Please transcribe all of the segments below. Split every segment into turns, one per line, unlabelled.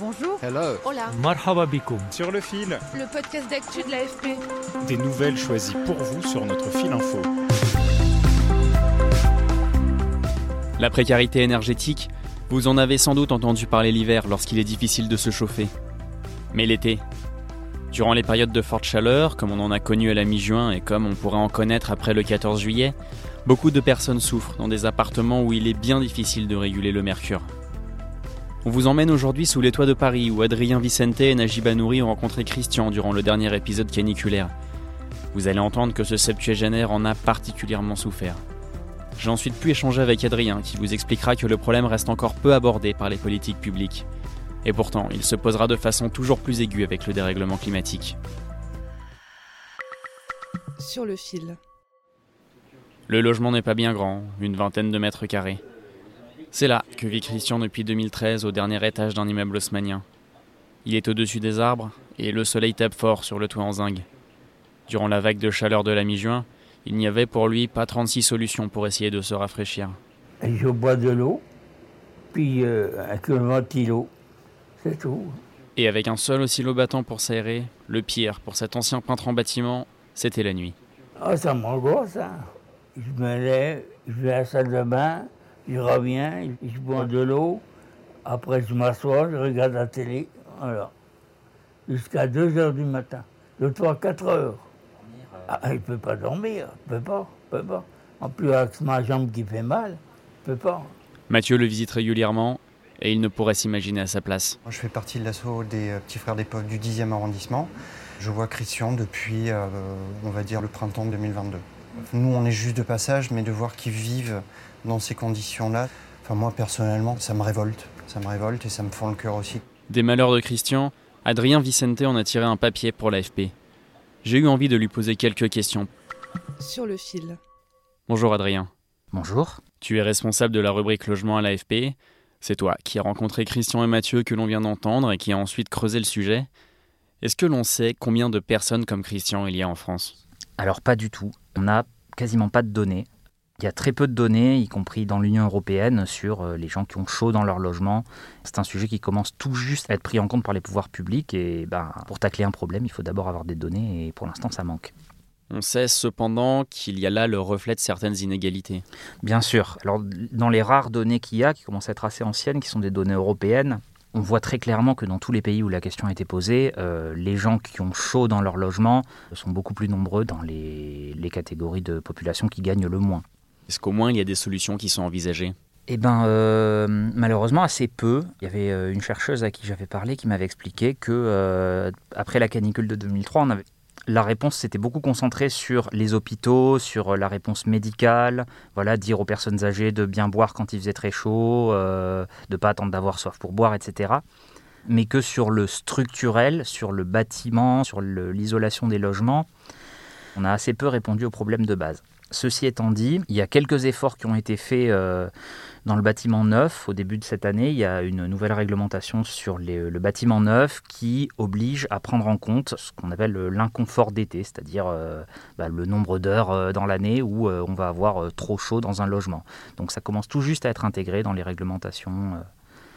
Bonjour.
Hello.
Hola.
Marhaba bikoum.
Sur le fil,
Le podcast d'actu de l'AFP.
des nouvelles choisies pour vous sur notre fil info.
La précarité énergétique, vous en avez sans doute entendu parler l'hiver lorsqu'il est difficile de se chauffer. Mais l'été Durant les périodes de forte chaleur, comme on en a connu à la mi-juin et comme on pourrait en connaître après le 14 juillet, beaucoup de personnes souffrent dans des appartements où il est bien difficile de réguler le mercure. On vous emmène aujourd'hui sous les toits de Paris où Adrien Vicente et Najib Anouri ont rencontré Christian durant le dernier épisode caniculaire. Vous allez entendre que ce septuagénaire en a particulièrement souffert. J'ai ensuite pu échanger avec Adrien qui vous expliquera que le problème reste encore peu abordé par les politiques publiques. Et pourtant, il se posera de façon toujours plus aiguë avec le dérèglement climatique.
Sur le fil.
Le logement n'est pas bien grand, une vingtaine de mètres carrés. C'est là que vit Christian depuis 2013 au dernier étage d'un immeuble haussmanien. Il est au-dessus des arbres et le soleil tape fort sur le toit en zinc. Durant la vague de chaleur de la mi-juin, il n'y avait pour lui pas 36 solutions pour essayer de se rafraîchir.
Et je bois de l'eau, puis euh, avec le ventilo, c'est tout.
Et avec un seul oscillo battant pour s'aérer, le pire pour cet ancien peintre en bâtiment, c'était la nuit.
Ah, ça m'angoisse, hein. Je me lève, je vais à la salle de bain, je reviens, je bois de l'eau, après je m'assois, je regarde la télé, voilà. Jusqu'à 2 heures du matin. Le fois 4 heures. Ah, il ne peut pas dormir, il ne peut pas, il peut pas. En plus, avec ma jambe qui fait mal, il ne peut pas.
Mathieu le visite régulièrement et il ne pourrait s'imaginer à sa place.
Moi, Je fais partie de l'assaut des euh, petits frères des pauvres du 10e arrondissement. Je vois Christian depuis, euh, on va dire, le printemps 2022. Nous, on est juste de passage, mais de voir qu'ils vivent dans ces conditions-là, enfin, moi, personnellement, ça me révolte. Ça me révolte et ça me fend le cœur aussi.
Des malheurs de Christian, Adrien Vicente en a tiré un papier pour l'AFP. J'ai eu envie de lui poser quelques questions.
Sur le fil.
Bonjour Adrien.
Bonjour.
Tu es responsable de la rubrique logement à l'AFP. C'est toi qui as rencontré Christian et Mathieu que l'on vient d'entendre et qui a ensuite creusé le sujet. Est-ce que l'on sait combien de personnes comme Christian il y a en France?
Alors pas du tout. On n'a quasiment pas de données. Il y a très peu de données, y compris dans l'Union européenne, sur euh, les gens qui ont chaud dans leur logement. C'est un sujet qui commence tout juste à être pris en compte par les pouvoirs publics et ben, pour tacler un problème, il faut d'abord avoir des données et pour l'instant ça manque.
On sait cependant qu'il y a là le reflet de certaines inégalités.
Bien sûr. Alors, dans les rares données qu'il y a, qui commencent à être assez anciennes, qui sont des données européennes, on voit très clairement que dans tous les pays où la question a été posée, euh, les gens qui ont chaud dans leur logement sont beaucoup plus nombreux dans les, les catégories de population qui gagnent le moins.
Est-ce qu'au moins il y a des solutions qui sont envisagées?
Eh bien, euh, malheureusement, assez peu. Il y avait euh, une chercheuse à qui j'avais parlé qui m'avait expliqué que euh, après la canicule de 2003, on avait la réponse s'était beaucoup concentrée sur les hôpitaux, sur la réponse médicale, voilà, dire aux personnes âgées de bien boire quand il faisait très chaud, de pas attendre d'avoir soif pour boire, etc. Mais que sur le structurel, sur le bâtiment, sur l'isolation des logements, on a assez peu répondu aux problèmes de base. Ceci étant dit, il y a quelques efforts qui ont été faits euh, dans le bâtiment neuf. Au début de cette année, il y a une nouvelle réglementation sur le bâtiment neuf qui oblige à prendre en compte ce qu'on appelle le- l'inconfort d'été, c'est-à-dire euh, bah, le nombre d'heures euh, dans l'année où euh, on va avoir euh, trop chaud dans un logement. Donc ça commence tout juste à être intégré dans les réglementations. euh.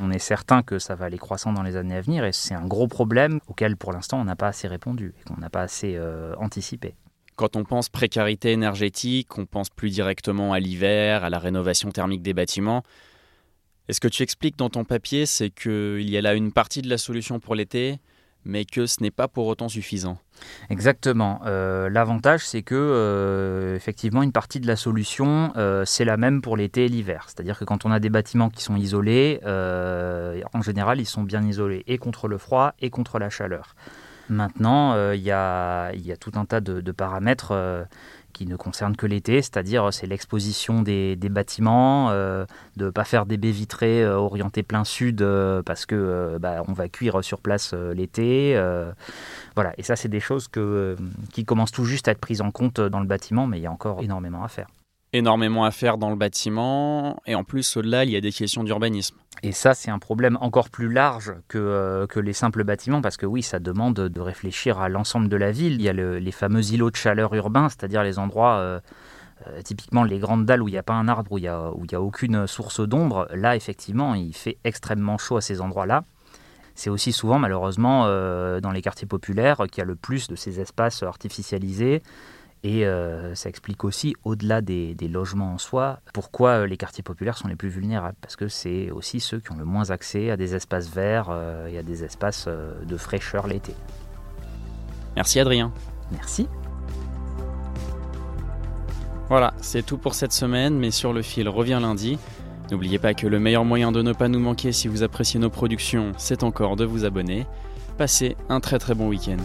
On est certain que ça va aller croissant dans les années à venir et c'est un gros problème auquel pour l'instant on n'a pas assez répondu et qu'on n'a pas assez euh, anticipé.
Quand on pense précarité énergétique, on pense plus directement à l'hiver, à la rénovation thermique des bâtiments. Et ce que tu expliques dans ton papier, c'est qu'il y a là une partie de la solution pour l'été, mais que ce n'est pas pour autant suffisant?
Exactement. Euh, L'avantage, c'est que euh, effectivement, une partie de la solution, euh, c'est la même pour l'été et l'hiver. C'est-à-dire que quand on a des bâtiments qui sont isolés, en général, ils sont bien isolés et contre le froid et contre la chaleur. Maintenant, euh, il y, a, tout un tas de, paramètres euh, qui ne concerne que l'été, c'est-à-dire c'est l'exposition des, bâtiments, de ne pas faire des baies vitrées orientées plein sud parce que bah, on va cuire sur place l'été. voilà, et ça c'est des choses qui commencent tout juste à être prises en compte dans le bâtiment, mais il y a encore énormément à faire
énormément à faire dans le bâtiment. Et en plus, au-delà, il y a des questions d'urbanisme.
Et ça, c'est un problème encore plus large que, euh, que les simples bâtiments, parce que oui, ça demande de réfléchir à l'ensemble de la ville. Il y a les fameux îlots de chaleur urbains, c'est-à-dire les endroits, euh, euh, typiquement les grandes dalles où il n'y a pas un arbre, où il n'y a, a aucune source d'ombre. Là, effectivement, il fait extrêmement chaud à ces endroits-là. C'est aussi souvent, malheureusement, dans les quartiers populaires qu'il y a le plus de ces espaces artificialisés et euh, ça explique aussi, au-delà des, logements en soi, pourquoi euh, les quartiers populaires sont les plus vulnérables. Parce que c'est aussi ceux qui ont le moins accès à des espaces verts euh, et à des espaces de fraîcheur l'été.
Merci Adrien.
Merci.
Voilà, c'est tout pour cette semaine, mais sur le fil revient lundi. N'oubliez pas que le meilleur moyen de ne pas nous manquer si vous appréciez nos productions, c'est encore de vous abonner. Passez un très très bon week-end.